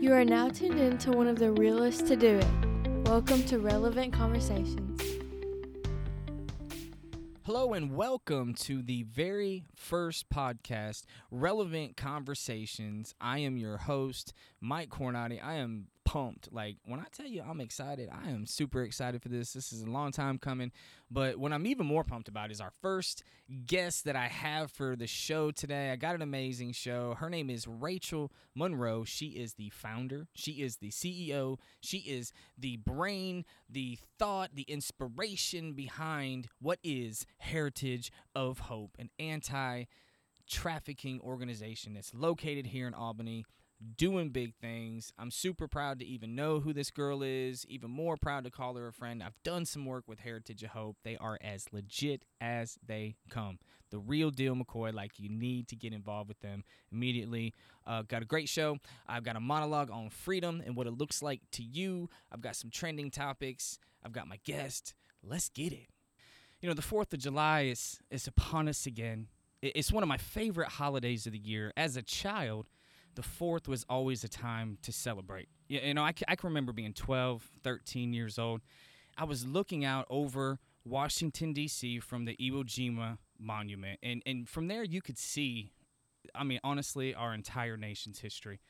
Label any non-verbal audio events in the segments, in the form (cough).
You are now tuned in to one of the realest to do it. Welcome to Relevant Conversations. Hello and welcome to the very first podcast, Relevant Conversations. I am your host, Mike Cornati. I am pumped. Like when I tell you I'm excited, I am super excited for this. This is a long time coming. But what I'm even more pumped about is our first guest that I have for the show today. I got an amazing show. Her name is Rachel Monroe. She is the founder, she is the CEO, she is the brain, the thought, the inspiration behind what is Heritage of Hope, an anti trafficking organization that's located here in Albany doing big things. I'm super proud to even know who this girl is, even more proud to call her a friend. I've done some work with Heritage of Hope. They are as legit as they come. The real deal, McCoy. Like, you need to get involved with them immediately. Uh, got a great show. I've got a monologue on freedom and what it looks like to you. I've got some trending topics. I've got my guest. Let's get it. You know, the 4th of July is, is upon us again. It's one of my favorite holidays of the year. As a child, the fourth was always a time to celebrate. You know, I, I can remember being 12, 13 years old. I was looking out over Washington, D.C. from the Iwo Jima Monument. And, and from there, you could see, I mean, honestly, our entire nation's history.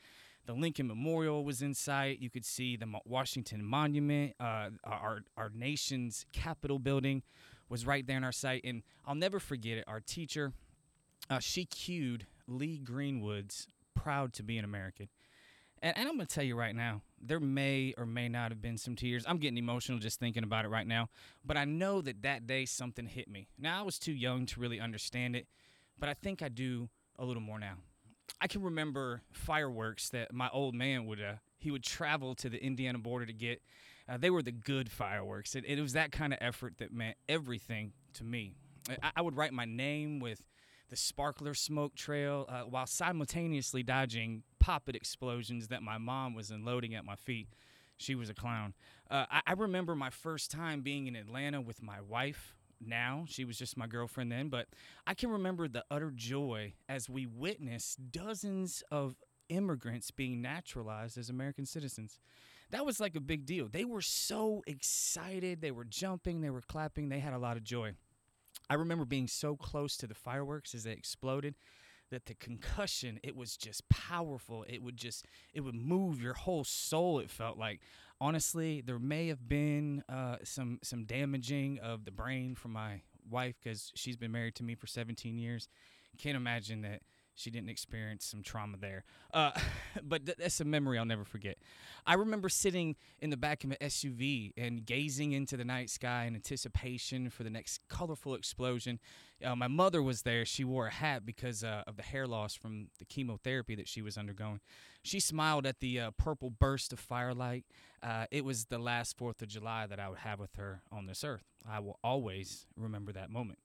The Lincoln Memorial was in sight. You could see the Washington Monument. Uh, our, our nation's Capitol building was right there in our sight. And I'll never forget it. Our teacher, uh, she cued Lee Greenwood's proud to be an American. And, and I'm going to tell you right now, there may or may not have been some tears. I'm getting emotional just thinking about it right now. But I know that that day something hit me. Now, I was too young to really understand it, but I think I do a little more now. I can remember fireworks that my old man would uh, he would travel to the Indiana border to get. Uh, they were the good fireworks. It, it was that kind of effort that meant everything to me. I, I would write my name with the sparkler smoke trail uh, while simultaneously dodging poppet explosions that my mom was unloading at my feet. She was a clown. Uh, I, I remember my first time being in Atlanta with my wife now. She was just my girlfriend then, but I can remember the utter joy as we witnessed dozens of immigrants being naturalized as American citizens. That was like a big deal. They were so excited. They were jumping, they were clapping, they had a lot of joy. I remember being so close to the fireworks as they exploded that the concussion it was just powerful. It would just it would move your whole soul it felt like. Honestly there may have been uh, some some damaging of the brain from my wife because she's been married to me for 17 years. Can't imagine that she didn't experience some trauma there. Uh, (laughs) but th- that's a memory I'll never forget. I remember sitting in the back of an SUV and gazing into the night sky in anticipation for the next colorful explosion. Uh, my mother was there. She wore a hat because uh, of the hair loss from the chemotherapy that she was undergoing. She smiled at the uh, purple burst of firelight. Uh, it was the last 4th of July that I would have with her on this earth. I will always remember that moment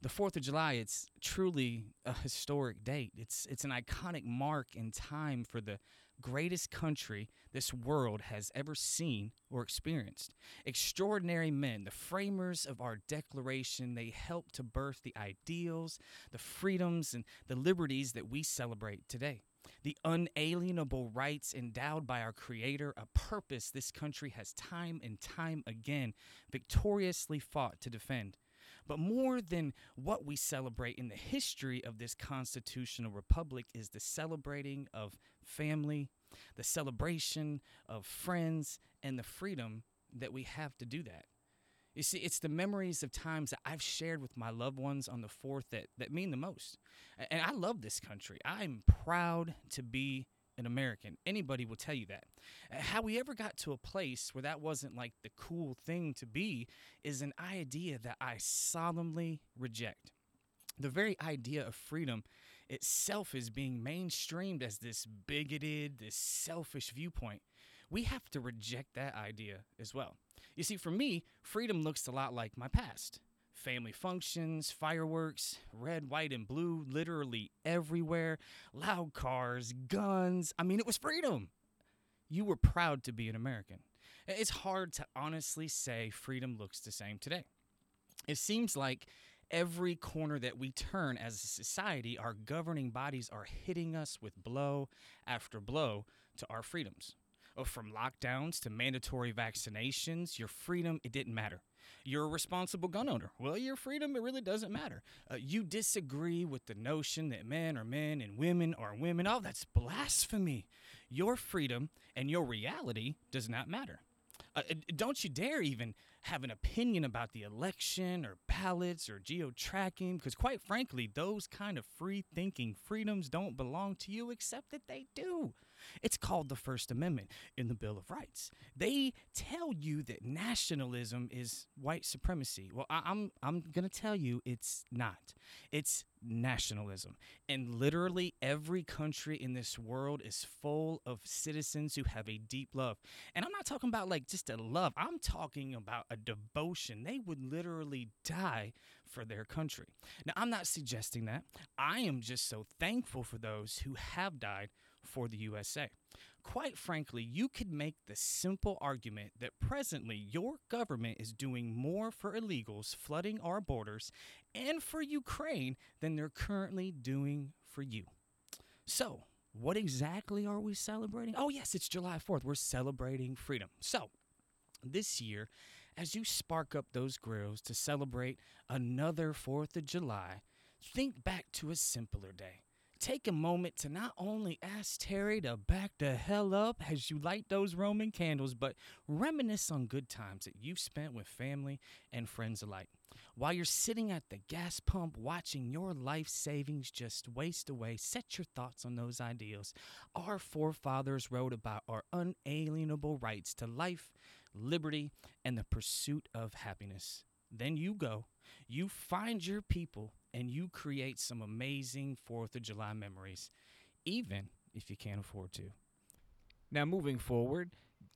the Fourth of July, it's truly a historic date. It's it's an iconic mark in time for the greatest country this world has ever seen or experienced. Extraordinary men, the framers of our declaration, they helped to birth the ideals, the freedoms, and the liberties that we celebrate today. The unalienable rights endowed by our Creator, a purpose this country has time and time again victoriously fought to defend. But more than what we celebrate in the history of this constitutional republic is the celebrating of family, the celebration of friends, and the freedom that we have to do that. You see, it's the memories of times that I've shared with my loved ones on the 4th that, that mean the most. And I love this country. I'm proud to be an American. Anybody will tell you that. How we ever got to a place where that wasn't like the cool thing to be is an idea that I solemnly reject. The very idea of freedom itself is being mainstreamed as this bigoted, this selfish viewpoint. We have to reject that idea as well. You see, for me, freedom looks a lot like my past family functions, fireworks, red, white, and blue, literally everywhere, loud cars, guns. I mean, it was freedom. You were proud to be an American. It's hard to honestly say freedom looks the same today. It seems like every corner that we turn as a society, our governing bodies are hitting us with blow after blow to our freedoms. Oh, from lockdowns to mandatory vaccinations, your freedom, it didn't matter. You're a responsible gun owner. Well, your freedom, it really doesn't matter. Uh, you disagree with the notion that men are men and women are women. Oh, that's blasphemy. Your freedom and your reality does not matter. Uh, don't you dare even have an opinion about the election or ballots or geo tracking, because quite frankly, those kind of free thinking freedoms don't belong to you, except that they do. It's called the First Amendment in the Bill of Rights. They tell you that nationalism is white supremacy. Well, I, am I'm, I'm gonna tell you it's not. It's nationalism, and literally every country in this world is full of citizens who have a deep love. And I'm not talking about like just a love. I'm talking about a devotion. They would literally die for their country. Now, I'm not suggesting that. I am just so thankful for those who have died for the USA. Quite frankly, you could make the simple argument that presently your government is doing more for illegals flooding our borders and for Ukraine than they're currently doing for you. So, what exactly are we celebrating? Oh, yes, it's July 4th. We're celebrating freedom. So, this year, as you spark up those grills to celebrate another 4th of July, think back to a simpler day take a moment to not only ask Terry to back the hell up as you light those Roman candles, but reminisce on good times that you've spent with family and friends alike. While you're sitting at the gas pump watching your life savings just waste away, set your thoughts on those ideals. Our forefathers wrote about our unalienable rights to life, liberty, and the pursuit of happiness. Then you go, you find your people and you create some amazing 4th of July memories, even if you can't afford to. Now, moving forward,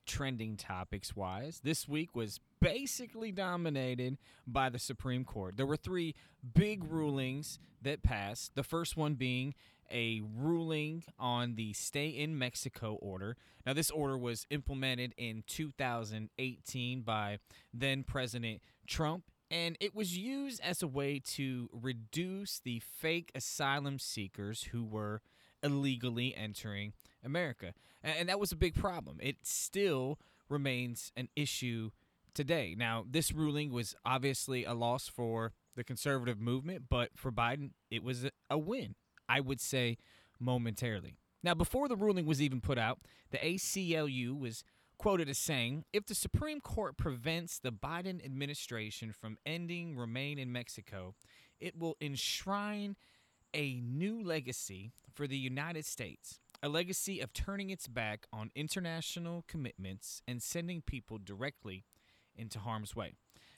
trending topics wise, this week was basically dominated by the Supreme Court. There were three big rulings that passed. The first one being a ruling on the Stay in Mexico order. Now, this order was implemented in 2018 by then President Trump and it was used as a way to reduce the fake asylum seekers who were illegally entering America. And that was a big problem. It still remains an issue today. Now, this ruling was obviously a loss for the conservative movement, but for Biden, it was a win, I would say momentarily. Now, before the ruling was even put out, the ACLU was quoted as saying If the Supreme Court prevents the Biden administration from ending Remain in Mexico, it will enshrine a new legacy for the United States, a legacy of turning its back on international commitments and sending people directly into harm's way.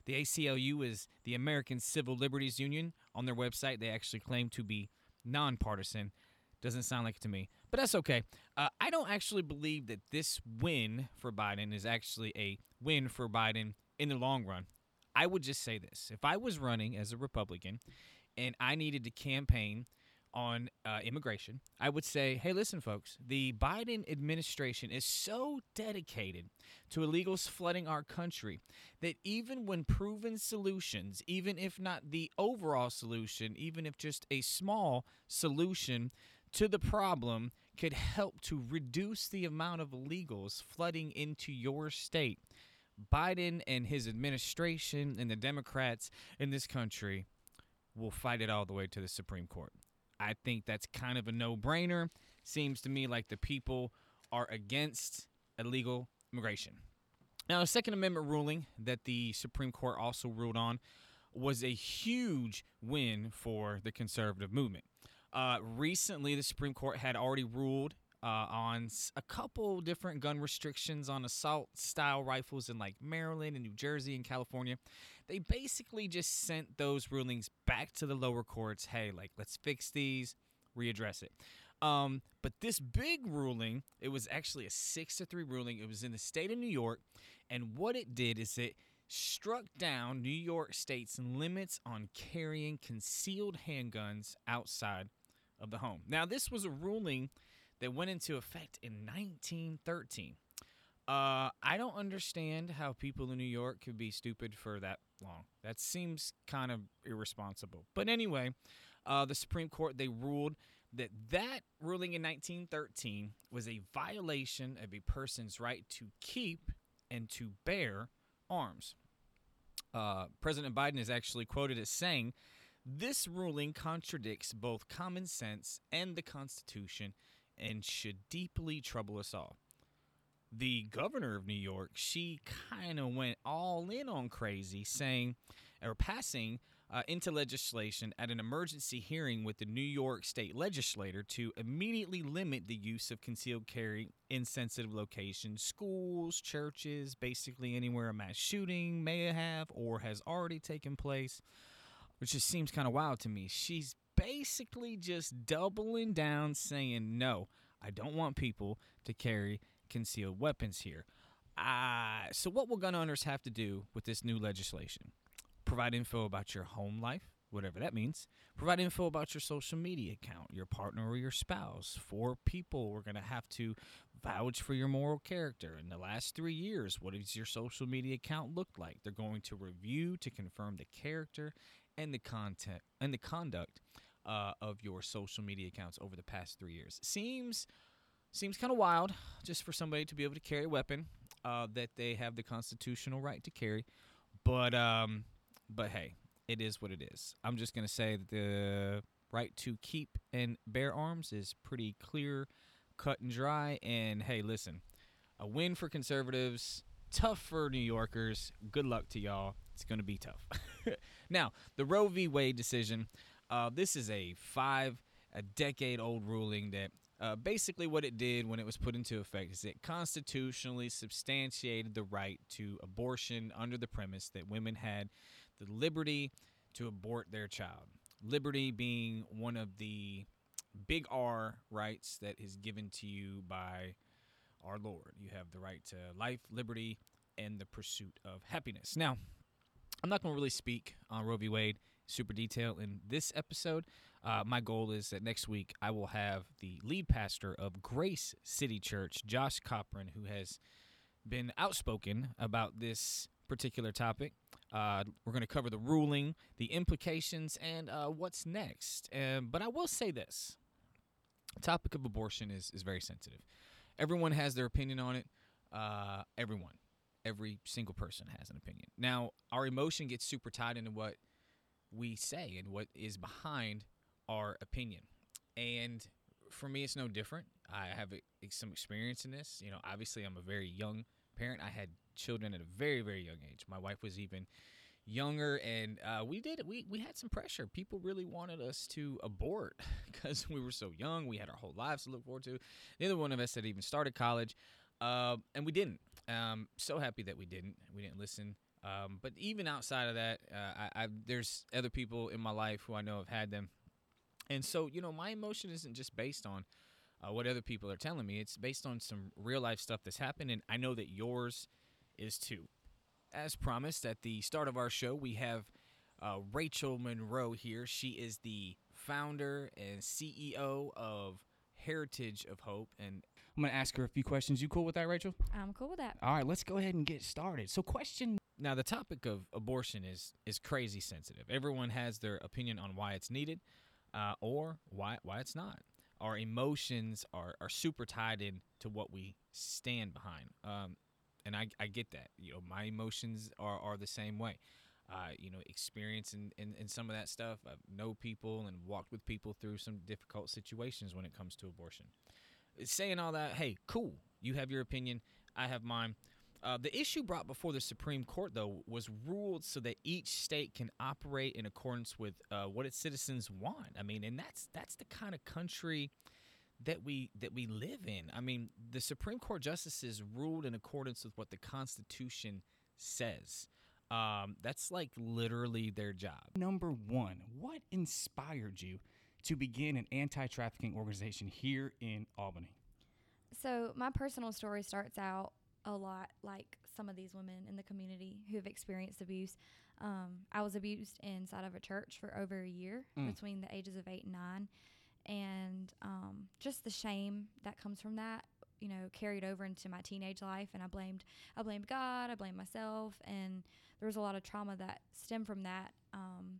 The ACLU is the American Civil Liberties Union. On their website, they actually claim to be nonpartisan. Doesn't sound like it to me, but that's okay. Uh, I don't actually believe that this win for Biden is actually a win for Biden in the long run. I would just say this if I was running as a Republican and I needed to campaign on uh, immigration, I would say, hey, listen, folks, the Biden administration is so dedicated to illegals flooding our country that even when proven solutions, even if not the overall solution, even if just a small solution to the problem could help to reduce the amount of illegals flooding into your state. Biden and his administration and the Democrats in this country will fight it all the way to the Supreme Court. I think that's kind of a no brainer. Seems to me like the people are against illegal immigration. Now, the Second Amendment ruling that the Supreme Court also ruled on was a huge win for the conservative movement. Uh, recently, the Supreme Court had already ruled uh, on a couple different gun restrictions on assault style rifles in like Maryland and New Jersey and California. They basically just sent those rulings back to the lower courts. Hey, like, let's fix these, readdress it. Um, but this big ruling, it was actually a six to three ruling. It was in the state of New York. And what it did is it struck down New York State's limits on carrying concealed handguns outside of the home. Now, this was a ruling that went into effect in 1913. Uh, I don't understand how people in New York could be stupid for that long. That seems kind of irresponsible. But anyway, uh, the Supreme Court they ruled that that ruling in 1913 was a violation of a person's right to keep and to bear arms. Uh, President Biden is actually quoted as saying, "This ruling contradicts both common sense and the Constitution, and should deeply trouble us all." The governor of New York, she kind of went all in on crazy, saying or passing uh, into legislation at an emergency hearing with the New York state legislator to immediately limit the use of concealed carry in sensitive locations, schools, churches, basically anywhere a mass shooting may have or has already taken place, which just seems kind of wild to me. She's basically just doubling down, saying, No, I don't want people to carry concealed weapons here. Uh, so, what will gun owners have to do with this new legislation? Provide info about your home life, whatever that means. Provide info about your social media account, your partner or your spouse. Four people we're going to have to vouch for your moral character. In the last three years, what does your social media account look like? They're going to review to confirm the character and the content and the conduct uh, of your social media accounts over the past three years. Seems seems kind of wild just for somebody to be able to carry a weapon uh, that they have the constitutional right to carry. But um, but hey, it is what it is. I'm just gonna say that the right to keep and bear arms is pretty clear, cut and dry. And hey, listen, a win for conservatives, tough for New Yorkers. Good luck to y'all. It's gonna be tough. (laughs) now, the Roe v. Wade decision. Uh, this is a five a decade old ruling that uh, basically, what it did when it was put into effect is it constitutionally substantiated the right to abortion under the premise that women had the liberty to abort their child. Liberty being one of the big R rights that is given to you by our Lord. You have the right to life, liberty, and the pursuit of happiness. Now, I'm not going to really speak on Roe v. Wade super detail in this episode. Uh, my goal is that next week I will have the lead pastor of Grace City Church, Josh Cochran, who has been outspoken about this particular topic. Uh, we're going to cover the ruling, the implications, and uh, what's next. But I will say this the topic of abortion is, is very sensitive. Everyone has their opinion on it. Uh, everyone, every single person has an opinion. Now, our emotion gets super tied into what we say and what is behind our opinion. And for me, it's no different. I have some experience in this. You know, obviously, I'm a very young parent. I had children at a very, very young age. My wife was even younger, and uh, we did we we had some pressure. People really wanted us to abort (laughs) because we were so young. We had our whole lives to look forward to. Neither one of us had even started college, uh, and we didn't. Um, so happy that we didn't. We didn't listen. Um, but even outside of that, uh, I, I, there's other people in my life who I know have had them, and so, you know, my emotion isn't just based on uh, what other people are telling me, it's based on some real life stuff that's happened. And I know that yours is too. As promised at the start of our show, we have uh, Rachel Monroe here. She is the founder and CEO of Heritage of Hope. And I'm going to ask her a few questions. You cool with that, Rachel? I'm cool with that. All right, let's go ahead and get started. So, question now the topic of abortion is is crazy sensitive. Everyone has their opinion on why it's needed uh, or why why it's not. Our emotions are, are super tied in to what we stand behind. Um, and I, I get that. You know, my emotions are, are the same way. Uh, you know, experience in, in, in some of that stuff. I know people and walked with people through some difficult situations when it comes to abortion. Saying all that, hey, cool. You have your opinion. I have mine. Uh, the issue brought before the Supreme Court, though, was ruled so that each state can operate in accordance with uh, what its citizens want. I mean, and that's that's the kind of country that we that we live in. I mean, the Supreme Court justices ruled in accordance with what the Constitution says. Um, that's like literally their job. Number one, what inspired you to begin an anti-trafficking organization here in Albany? So my personal story starts out a lot like some of these women in the community who have experienced abuse. Um, I was abused inside of a church for over a year mm. between the ages of eight and nine. And um, just the shame that comes from that you know carried over into my teenage life and i blamed i blamed god i blamed myself and there was a lot of trauma that stemmed from that um,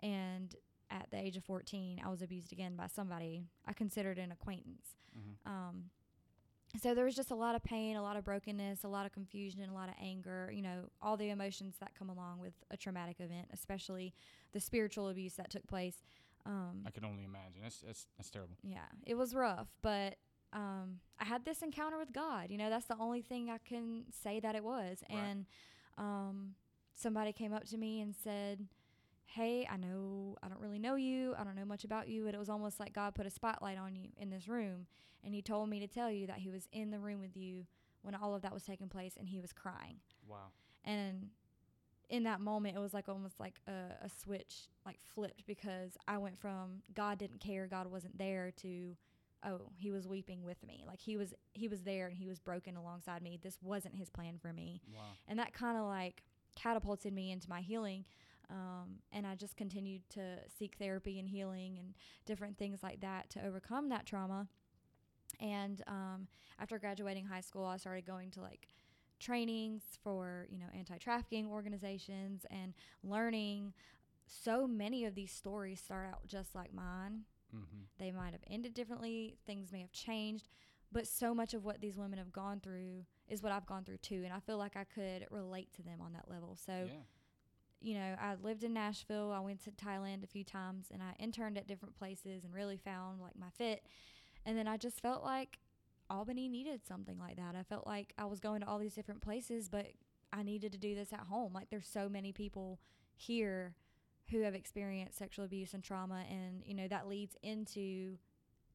and at the age of 14 i was abused again by somebody i considered an acquaintance Mhm. So there was just a lot of pain a lot of brokenness a lot of confusion a lot of anger you know all the emotions that come along with a traumatic event especially the spiritual abuse that took place um, I can only imagine. That's that's that's terrible. yeah, it was rough, but um, I had this encounter with God. You know, that's the only thing I can say that it was. Right. And um, somebody came up to me and said, Hey, I know I don't really know you. I don't know much about you. But it was almost like God put a spotlight on you in this room. And He told me to tell you that He was in the room with you when all of that was taking place and He was crying. Wow. And in that moment, it was like almost like a, a switch like flipped because I went from God didn't care, God wasn't there to oh, he was weeping with me. Like he was he was there and he was broken alongside me. This wasn't his plan for me. Wow. And that kind of like catapulted me into my healing. Um, and I just continued to seek therapy and healing and different things like that to overcome that trauma. And um, after graduating high school, I started going to like trainings for you know anti-trafficking organizations and learning. So many of these stories start out just like mine. Mm-hmm. They might have ended differently. Things may have changed, but so much of what these women have gone through is what I've gone through too, and I feel like I could relate to them on that level. So yeah. you know, I lived in Nashville. I went to Thailand a few times and I interned at different places and really found like my fit. And then I just felt like Albany needed something like that. I felt like I was going to all these different places, but I needed to do this at home. Like there's so many people here who have experienced sexual abuse and trauma and you know that leads into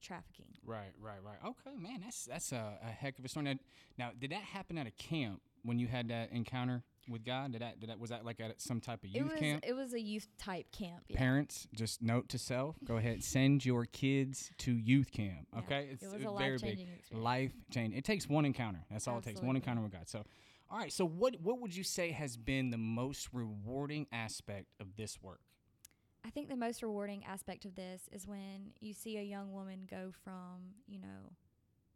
trafficking. Right, right, right. Okay, man, that's that's a, a heck of a story. Now, now, did that happen at a camp when you had that encounter with God? Did that did that was that like at some type of it youth was camp? it was a youth type camp. Yeah. Parents, just note to self: go ahead, (laughs) send your kids to youth camp. Yeah, Okay, it's it was a very big. Life change. It takes one encounter. That's all it takes. One encounter with God. So, all right. So, what what would you say has been the most rewarding aspect of this work? I think the most rewarding aspect of this is when you see a young woman go from, you know,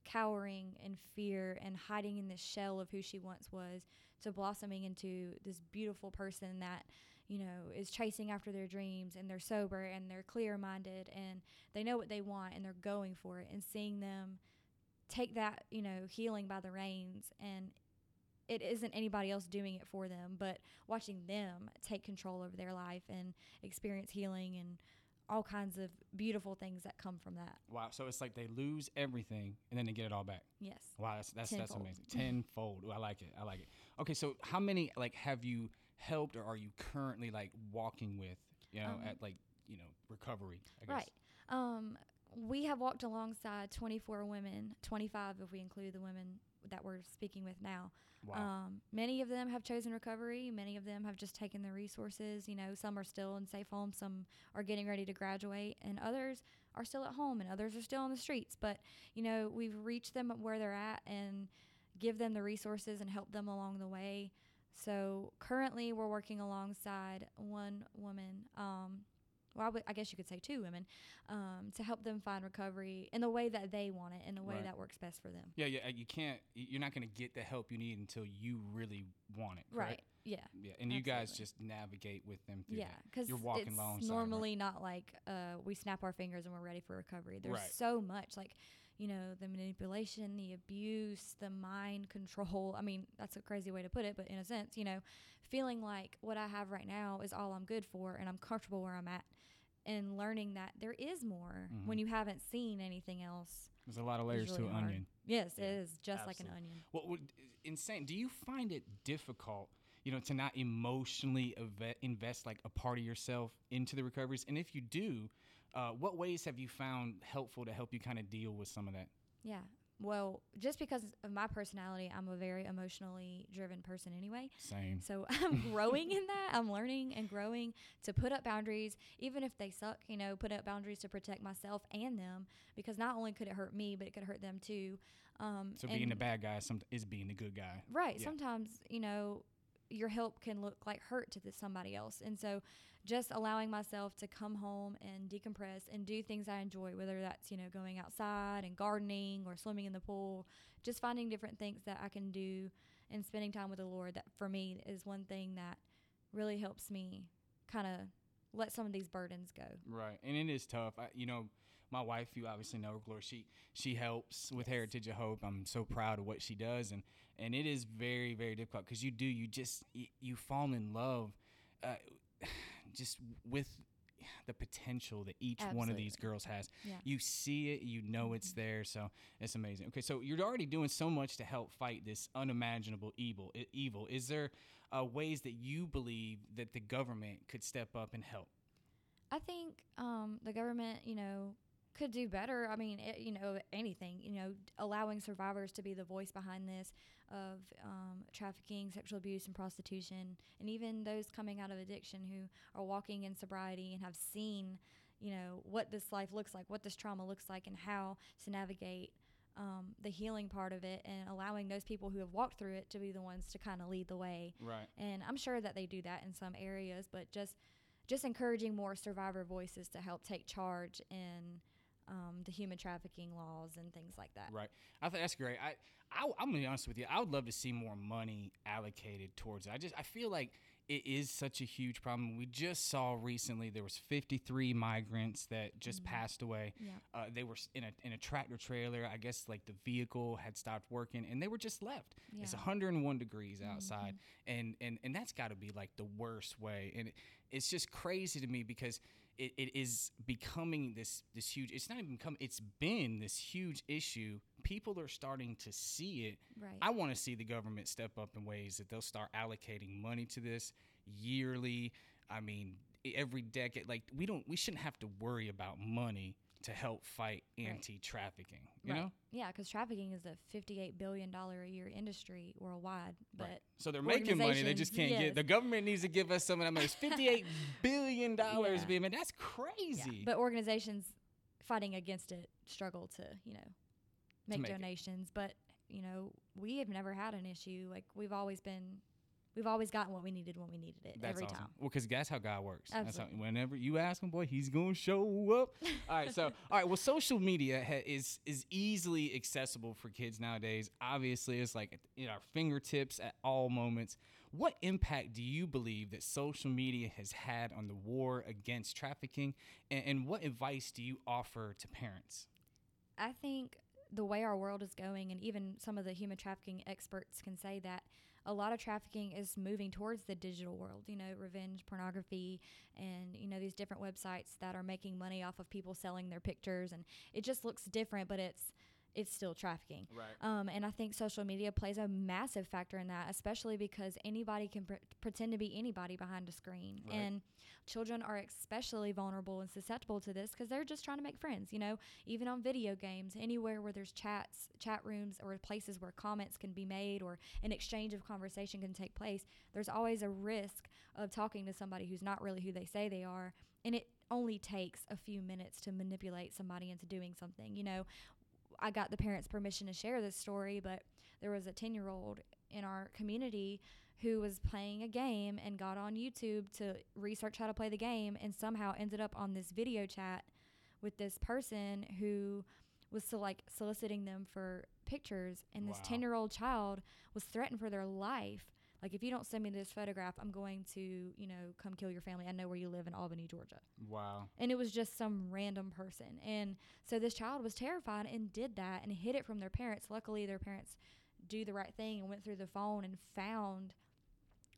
cowering in fear and hiding in this shell of who she once was to blossoming into this beautiful person that, you know, is chasing after their dreams and they're sober and they're clear minded and they know what they want and they're going for it. And seeing them take that, you know, healing by the reins and it isn't anybody else doing it for them, but watching them take control over their life and experience healing and all kinds of beautiful things that come from that. Wow. So it's like they lose everything and then they get it all back. Yes. Wow, that's that's, that's amazing. Tenfold. Ooh, I like it. I like it. Okay, so how many like have you helped or are you currently like walking with? You know, Um, at like you know recovery. I guess. Right. Um, we have walked alongside 24 women, 25 if we include the women that we're speaking with now. Wow. Um, many of them have chosen recovery. Many of them have just taken their resources. You know, some are still in safe homes, some are getting ready to graduate, and others are still at home, and others are still on the streets. But you know, we've reached them where they're at and give them the resources and help them along the way. So currently, we're working alongside one woman. Um, well, I, would, I guess you could say two women, um, to help them find recovery in the way that they want it, in the way Right. that works best for them. yeah, yeah. You can't. You're not going to get the help you need until you really want it. correct? Right. Yeah. Yeah, and you guys just navigate with them through Yeah, that. because You're walking it's alongside 'em, right? normally not like uh, we snap our fingers and we're ready for recovery. There's Right. so much like, you know, the manipulation, the abuse, the mind control. I mean, that's a crazy way to put it, but in a sense, you know, feeling like what I have right now is all I'm good for and I'm comfortable where I'm at, and learning that there is more when Mhm. you haven't seen anything else. There's a lot of layers to an hard. onion. Yes, Yeah, it is just like an onion. What would insane? Do you find it difficult, you know, to not emotionally invest like a part of yourself into the recoveries? And if you do, uh, what ways have you found helpful to help you kind of deal with some of that? Yeah. Well, just because of my personality, I'm a very emotionally driven person anyway. Same. So (laughs) I'm growing in that. I'm learning and growing to put up boundaries, even if they suck, you know, put up boundaries to protect myself and them because not only could it hurt me, but it could hurt them too. Um, So being the bad guy some, is being the good guy. Right. yeah. Sometimes, you know, your help can look like hurt to somebody else. And so just allowing myself to come home and decompress and do things I enjoy, whether that's, you know, going outside and gardening or swimming in the pool, just finding different things that I can do and spending time with the Lord that for me is one thing that really helps me kind of let some of these burdens go. Right, and it is tough. I, you know, my wife, you obviously know, Gloria. She she helps with Yes. Heritage of Hope. I'm so proud of what she does, and and it is very very difficult because you do you just you, you fall in love, uh, (sighs) just with the potential that each one of these girls has. Yeah. You see it, you know it's Mhm. there, so it's amazing. Okay, so you're already doing so much to help fight this unimaginable evil. Evil. Is there uh, ways that you believe that the government could step up and help? I think um, the government, you know, could do better. I mean, it, you know, anything, you know, allowing survivors to be the voice behind this of um, trafficking, sexual abuse, and prostitution, and even those coming out of addiction who are walking in sobriety and have seen, you know, what this life looks like, what this trauma looks like, and how to navigate. Um, the healing part of it and allowing those people who have walked through it to be the ones to kind of lead the way Right. and I'm sure that they do that in some areas, but just just encouraging more survivor voices to help take charge in um, the human trafficking laws and things like that. Right. I think that's great. I, I I'm gonna be honest with you. I would love to see more money allocated towards it. I just I feel like it is such a huge problem. We just saw recently there was 53 migrants that just Mhm. passed away. Yeah. Uh, they were in a in a tractor trailer. I guess like the vehicle had stopped working and they were just left. Yeah. It's 101 degrees outside, Mhm. and and and that's got to be like the worst way. And it, it's just crazy to me because it, it is becoming this this huge. It's not even become. It's been this huge issue. People are starting to see it. Right. I want to see the government step up in ways that they'll start allocating money to this yearly. I mean, every decade. Like we don't. We shouldn't have to worry about money to help fight anti-trafficking. You Right. know. yeah, because trafficking is a $58 billion a year industry worldwide. But Right. So they're making money. They just can't get. The government needs to give us some of that money. It's fifty-eight (laughs) billion dollars, Yeah. baby. That's yeah, crazy. but organizations fighting against it struggle to, you know, make, make it. donations. But, you know, we have never had an issue. Like, we've always been, we've always gotten what we needed when we needed it That's every awesome. time. Well, because that's how God works. That's how, whenever you ask him, boy, he's gonna show up. (laughs) all right. So, all right. Well, social media ha- is is easily accessible for kids nowadays. Obviously, it's like at in our fingertips at all moments. What impact do you believe that social media has had on the war against trafficking, and, and what advice do you offer to parents? I think the way our world is going, and even some of the human trafficking experts can say that a lot of trafficking is moving towards the digital world. You know, revenge pornography, and you know these different websites that are making money off of people selling their pictures, and it just looks different, but it's it's still trafficking. Right. Um, and I think social media plays a massive factor in that, especially because anybody can pre- pretend to be anybody behind a screen. Right. And children are especially vulnerable and susceptible to this because they're just trying to make friends, you know, even on video games, anywhere where there's chats, chat rooms, or places where comments can be made or an exchange of conversation can take place, there's always a risk of talking to somebody who's not really who they say they are. And it only takes a few minutes to manipulate somebody into doing something, you know. I got the parents' permission to share this story, but there was a 10 year old in our community who was playing a game and got on YouTube to research how to play the game and somehow ended up on this video chat with this person who was so like soliciting them for pictures and this Wow. 10 year old child was threatened for their life like if you don't send me this photograph i'm going to you know come kill your family i know where you live in albany georgia Wow. and it was just some random person. And so this child was terrified and did that and hid it from their parents. Luckily, their parents do the right thing and went through the phone and found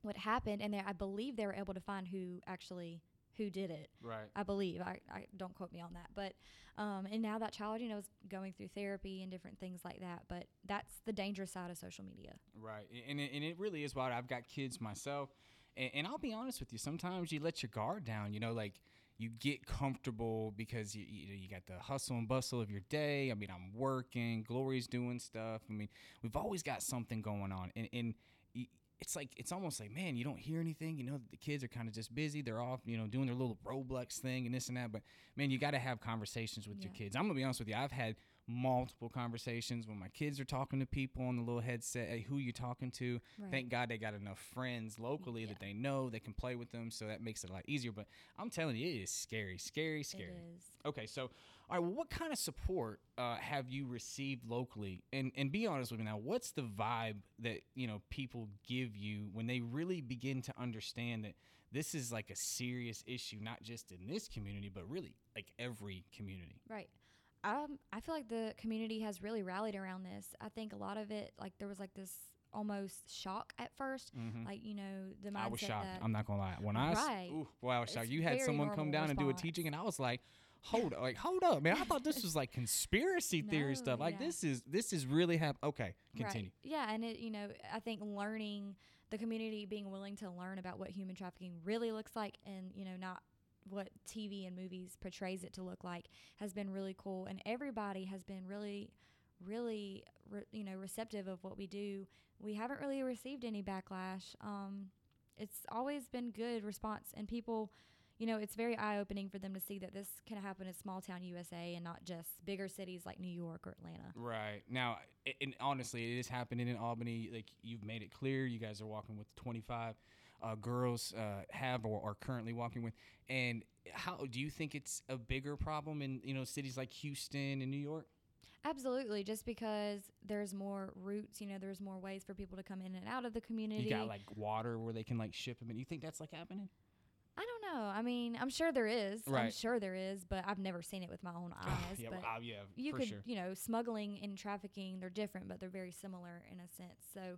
what happened. And they, I believe they were able to find who actually who did it. Right. I believe. I, I don't quote me on that, but um, and now that child, you know, is going through therapy and different things like that. But that's the dangerous side of social media. Right, and it, and it really is wild. I've got kids myself, and, and I'll be honest with you. Sometimes you let your guard down. You know, like you get comfortable because you you, know, you got the hustle and bustle of your day. I mean, I'm working. Glory's doing stuff. I mean, we've always got something going on, and and. It's like it's almost like man, you don't hear anything. You know, the kids are kind of just busy. They're off, you know, doing their little Roblox thing and this and that. But man, you got to have conversations with your kids. I'm gonna be honest with you. I've had multiple conversations when my kids are talking to people on the little headset. Hey, who you talking to? Right. Thank God they got enough friends locally Yeah. that they know they can play with them, so that makes it a lot easier. But I'm telling you, it is scary, scary, scary. It is. Okay, so all right, well, what kind of support uh, have you received locally? And and be honest with me now, what's the vibe that you know people give you when they really begin to understand that this is like a serious issue, not just in this community, but really like every community? Right. Um, I feel like the community has really rallied around this. I think a lot of it, like there was like this almost shock at 1st Mhm. like you know the mindset I was shocked. that I'm not gonna lie. When I Right. ooh, boy, I was shocked. It's You had someone come down and do a teaching, and I was like, hold, up, like hold up, man. I thought this was like conspiracy (laughs) theory No, stuff. Like yeah. this is this is really hap Okay, continue. Right. Yeah, and it you know I think learning the community being willing to learn about what human trafficking really looks like, and you know not what TV and movies portrays it to look like, has been really cool, and everybody has been really, really re- you know receptive of what we do. We haven't really received any backlash. Um, it's always been good response, and people. You know, it's very eye opening for them to see that this can happen in small town USA and not just bigger cities like New York or Atlanta. Right now, and honestly, it is happening in Albany. Like you've made it clear, you guys are walking with 25 uh, girls uh, have or are currently walking with. And how do you think it's a bigger problem in you know cities like Houston and New York? Absolutely, just because there's more routes, you know, there's more ways for people to come in and out of the community. You got like water where they can like ship them. And you think that's like happening? I don't know. I mean, I'm sure there is. I'm sure there is, but I've never seen it with my own (laughs) eyes. yeah, but well, uh, yeah, you for could, sure. you know, smuggling and trafficking, they're different, but they're very similar in a sense. So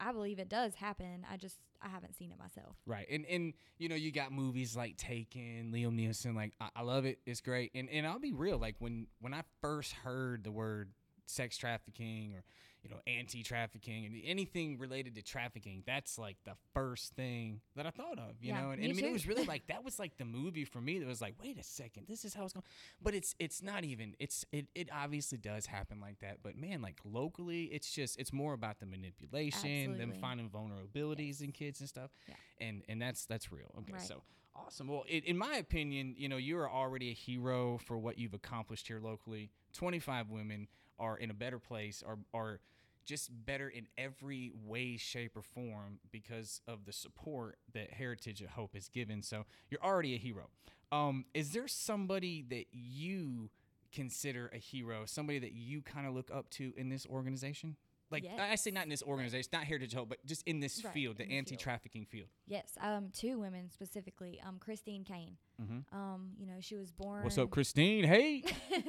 I believe it does happen. I just I haven't seen it myself. Right, and and you know you got movies like Taken, Liam Neeson. Like I, I love it. It's great. And and I'll be real. Like when when I first heard the word sex trafficking or you know anti trafficking and anything related to trafficking, that's like the first thing that I thought of. You Yeah, know, and, and I mean it was really like (laughs) that was like the movie for me. That was like, wait a second, this is how it's going. But it's it's not even. It's it it obviously does happen like that. But man, like locally, it's just it's more about the manipulation, them finding vulnerabilities Yes. in kids and stuff Yeah. and and that's that's real. Okay, Right. so awesome. Well, in, in my opinion, you know, you're already a hero for what you've accomplished here locally. Twenty five women are in a better place, are are just better in every way, shape, or form because of the support that Heritage of Hope has given. So you're already a hero. Um, is there somebody that you consider a hero, somebody that you kind of look up to in this organization? Like I I say, not in this organization, not Heritage Hope, but just in this Right, field, the the field. anti-trafficking field. Yes, um, two women specifically. Um, Christine Caine. Mm-hmm. Um, you know, she was born. What's up, Christine? Hey.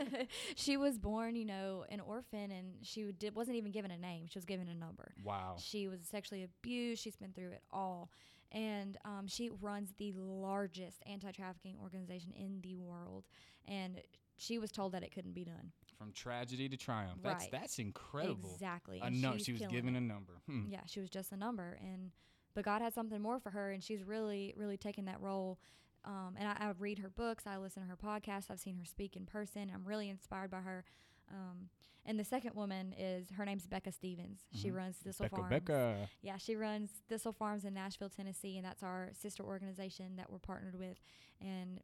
(laughs) she was born, you know, an orphan, and she did, wasn't even given a name. She was given a number. Wow. She was sexually abused. She's been through it all. And um, she runs the largest anti trafficking organization in the world. And she was told that it couldn't be done. From tragedy to triumph. That's Right. that's incredible. Exactly. A no, she was given it. a number. Hmm. Yeah, she was just a number. And but God had something more for her, and she's really, really taken that role. Um, and I, I read her books, I listen to her podcasts, I've seen her speak in person. I'm really inspired by her. Um, and the second woman is her name's Becca Stevens. She Mhm. runs Thistle Becca Farms. Becca. Yeah, she runs Thistle Farms in Nashville, Tennessee, and that's our sister organization that we're partnered with. And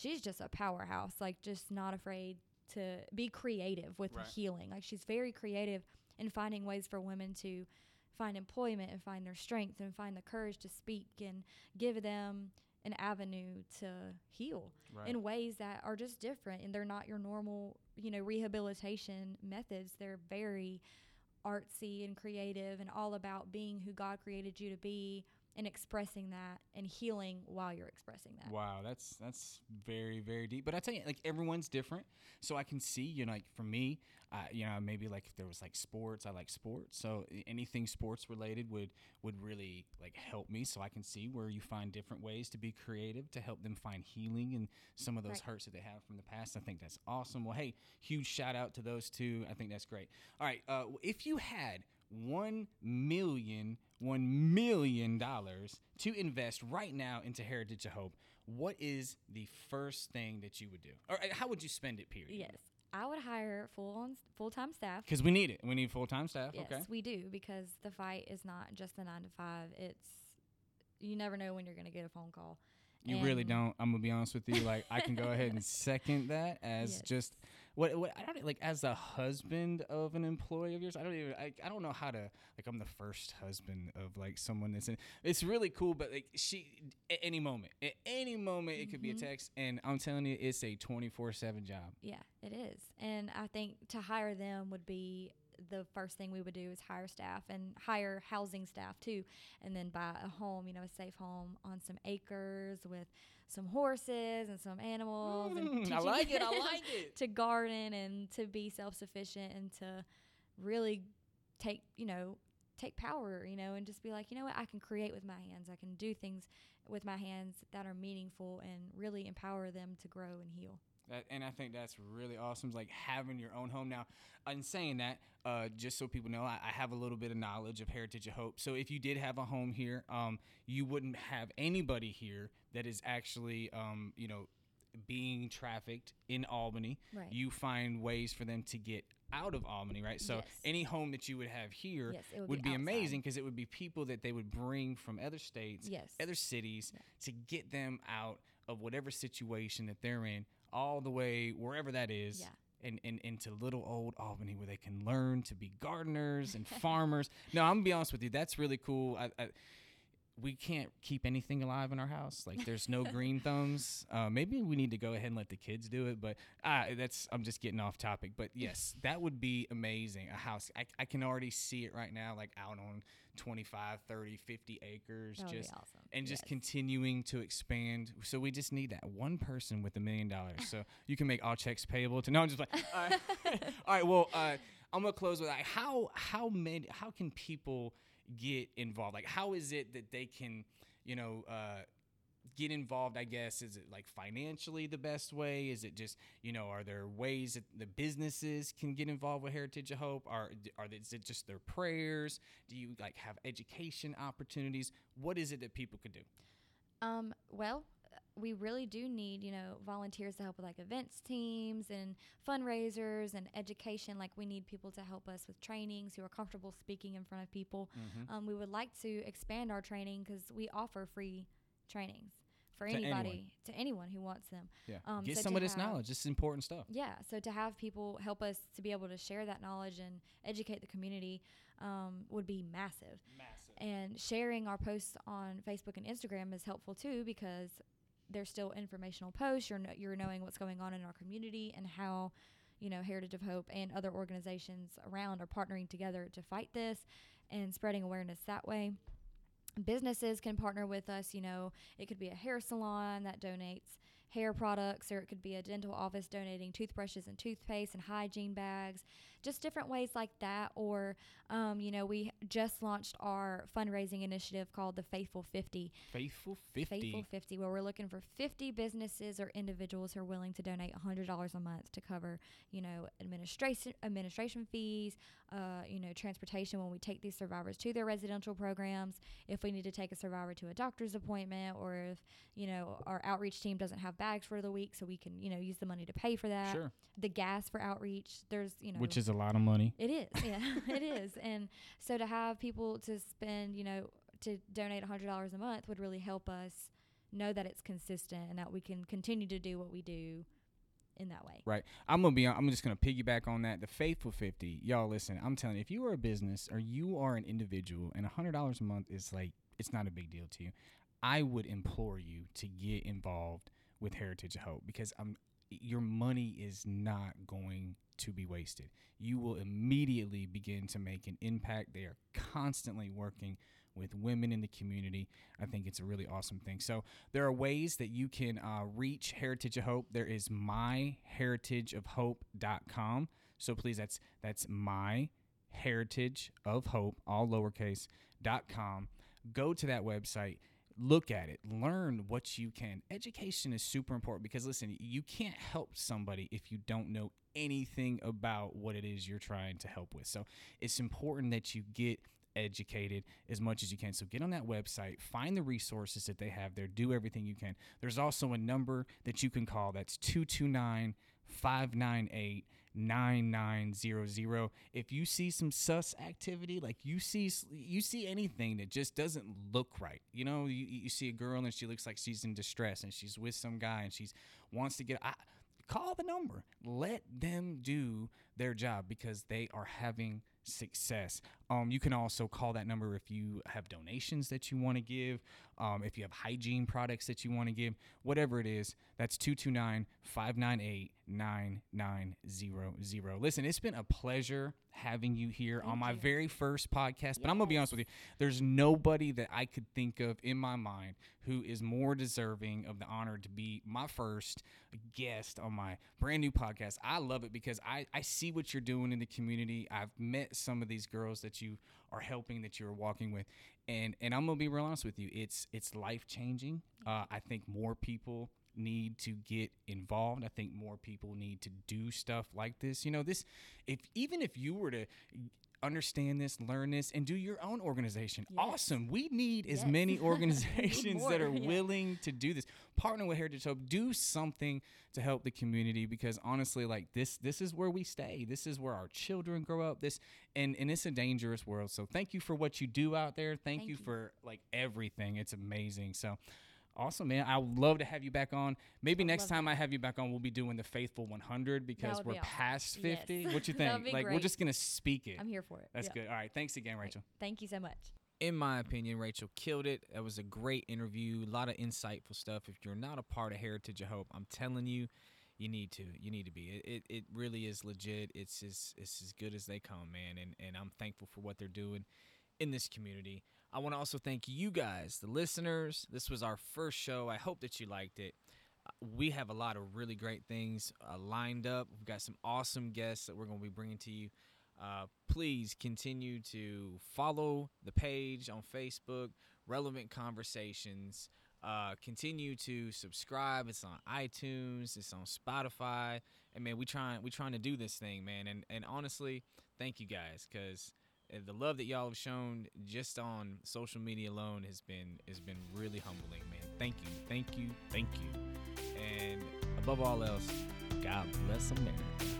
she's just a powerhouse, like just not afraid to be creative with Right. healing. Like she's very creative in finding ways for women to find employment and find their strength and find the courage to speak and give them an avenue to heal Right. in ways that are just different and they're not your normal, you know, rehabilitation methods. They're very artsy and creative and all about being who God created you to be and expressing that and healing while you're expressing that. Wow, that's that's very very deep. But I tell you, like everyone's different, so I can see. You know, like for me, uh, you know, maybe like if there was like sports, I like sports. So anything sports related would would really like help me. So I can see where you find different ways to be creative to help them find healing and some of those Right. hurts that they have from the past. I think that's awesome. Well, hey, huge shout out to those two. I think that's great. All right, uh, if you had one million one million dollars to invest right now into Heritage of Hope, what is the first thing that you would do, or uh, how would you spend it? Period. Yes. I would hire full on full time staff. Because we need it. We need full time staff. Yes, Okay. we do because the fight is not just the nine to five. It's you never know when you're going to get a phone call. You really don't. I'm gonna be honest with you. Like I can go ahead and (laughs) second that as Yes. just what what I don't like as a husband of an employee of yours. I don't even I, I don't know how to like I'm the first husband of like someone that's in. It's really cool, but like she at any moment, at any moment it could be a Mhm. text, and I'm telling you, it's a 24 seven job. Yeah, it is. And I think to hire them would be the first thing we would do is hire staff and hire housing staff too. And then buy a home, you know, a safe home on some acres with some horses and some animals. and Mm, I like it. I (laughs) like it. to garden and to be self sufficient and to really take, you know, take power, you know, and just be like, you know what, I can create with my hands. I can do things with my hands that are meaningful and really empower them to grow and heal. That, and I think that's really awesome. Like having your own home. Now, in saying that, uh, just so people know, I, I have a little bit of knowledge of Heritage of Hope. So if you did have a home here, um, you wouldn't have anybody here that is actually, um, you know, being trafficked in Albany. Right. You find ways for them to get out of Albany, right? So Yes. any home that you would have here Yes, would, would be, outside. amazing because it would be people that they would bring from other states, Yes. other cities Yeah. to get them out of whatever situation that they're in, all the way wherever that is. Yeah. And, and into little old Albany where they can learn to be gardeners and farmers. (laughs) No, I'm gonna be honest with you. That's really cool. I, I, we can't keep anything alive in our house. Like there's no (laughs) green thumbs. Uh, maybe we need to go ahead and let the kids do it. But uh, that's I'm just getting off topic. But yes, that would be amazing. A house. I, I can already see it right now, like out on 25, 30, 50 acres. That would just awesome. and just Yes. continuing to expand. So we just need that one person with a million dollars. So you can make all checks payable to. No, I'm just like, all right, all right. Well, uh, I'm gonna close with like, how how many how can people get involved? Like, how is it that they can, you know, uh, get involved? I guess is it like financially the best way? Is it just you know, are there ways that the businesses can get involved with Heritage of Hope? Are are is it just their prayers? Do you like have education opportunities? What is it that people could do? Um, well, we really do need, you know, volunteers to help with like events teams and fundraisers and education. Like we need people to help us with trainings who are comfortable speaking in front of people. Mm-hmm. Um, we would like to expand our training because we offer free trainings for To anybody, anyone. to anyone who wants them. Yeah, Um, get so some of this have- knowledge. This is important stuff. Yeah, so to have people help us to be able to share that knowledge and educate the community um, would be massive. Massive. And sharing our posts on Facebook and Instagram is helpful too because they're still informational posts. You're, you're knowing what's going on in our community and how, you know, Heritage of Hope and other organizations around are partnering together to fight this and spreading awareness that way. Businesses can partner with us. You know, it could be a hair salon that donates hair products, or it could be a dental office donating toothbrushes and toothpaste and hygiene bags, just different ways like that. Or, um, you know, we just launched our fundraising initiative called the Faithful 50. Faithful 50. Faithful 50, where we're looking for 50 businesses or individuals who are willing to donate $100 a month to cover, you know, administration administration fees, uh, you know, transportation when we take these survivors to their residential programs, if we need to take a survivor to a doctor's appointment, or if, you know, our outreach team doesn't have bags for the week, so we can, you know, use the money to pay for that. Sure. The gas for outreach, there's, you know, Which is a lot of money. it is, yeah, (laughs) (laughs) it is. And so to have people to spend, you know, to donate $100 a month would really help us know that it's consistent and that we can continue to do what we do in that way. Right. I'm gonna be. I'm just gonna piggyback on that. The faithful fifty, y'all. Listen, I'm telling you, if you are a business or you are an individual, and hundred dollars a month is like it's not a big deal to you, I would implore you to get involved with Heritage of Hope because I'm. Your money is not going to be wasted. You will immediately begin to make an impact. They are constantly working with women in the community. I think it's a really awesome thing. So there are ways that you can uh, reach Heritage of Hope. There is myheritageofhope.com. So please, that's that's my heritage of hope, all lowercase dot com. Go to that website. Look at it, learn what you can. Education is super important because listen, you can't help somebody if you don't know anything about what it is you're trying to help with. So it's important that you get educated as much as you can. So get on that website, find the resources that they have there, do everything you can. There's also a number that you can call that's 229 598 9900. If you see some sus activity, like you see you see anything that just doesn't look right. You know, you, you see a girl and she looks like she's in distress and she's with some guy and she's wants to get I, call the number. Let them do their job because they are having success. Um, you can also call that number if you have donations that you want to give, um, if you have hygiene products that you want to give, whatever it is. That's 229 598 9900. Listen, it's been a pleasure having you here on my you. very first podcast, but I'm going to be honest with you. There's nobody that I could think of in my mind who is more deserving of the honor to be my first guest on my brand new podcast. I love it because I, I see what you're doing in the community. I've met some of these girls that you are helping, that you're walking with. And, and I'm gonna be real honest with you. It's it's life changing. Uh, I think more people need to get involved. I think more people need to do stuff like this. You know, this if even if you were to understand this, learn this, and do your own organization, Yes. awesome. We need as many (laughs) organizations that are (laughs) yeah. willing to do this. Partner with Heritage Hope, do something to help the community because honestly, like this, this is where we stay. This is where our children grow up. This and and it's a dangerous world. So thank you for what you do out there. Thank, Thank you you. for like everything. It's amazing. So Awesome, man. I would love to have you back on. Maybe I next time that. I have you back on, we'll be doing the Faithful 100 because we're be awesome. past Yes. 50. (laughs) What you That'd think? be Like, we're just going to speak it. I'm here for it. That's Yeah. good. All right. Thanks again, Great. Rachel. Thank you so much. In my opinion, Rachel killed it. That was a great interview, a lot of insightful stuff. If you're not a part of Heritage of Hope, I'm telling you, you need to. You need to be. It, it, it really is legit. It's as, it's as good as they come, man. And, and I'm thankful for what they're doing in this community. I want to also thank you guys, the listeners. This was our first show. I hope that you liked it. Uh, We have a lot of really great things uh, lined up. We've got some awesome guests that we're going to be bringing to you. Uh, please continue to follow the page on Facebook, Relevant Conversations. Uh, continue to subscribe. It's on iTunes. It's on Spotify. And man, we trying we trying to do this thing, man. And and honestly, thank you guys because the love that y'all have shown just on social media alone has been has been really humbling, man. Thank you, thank you, thank you. And above all else, God bless America.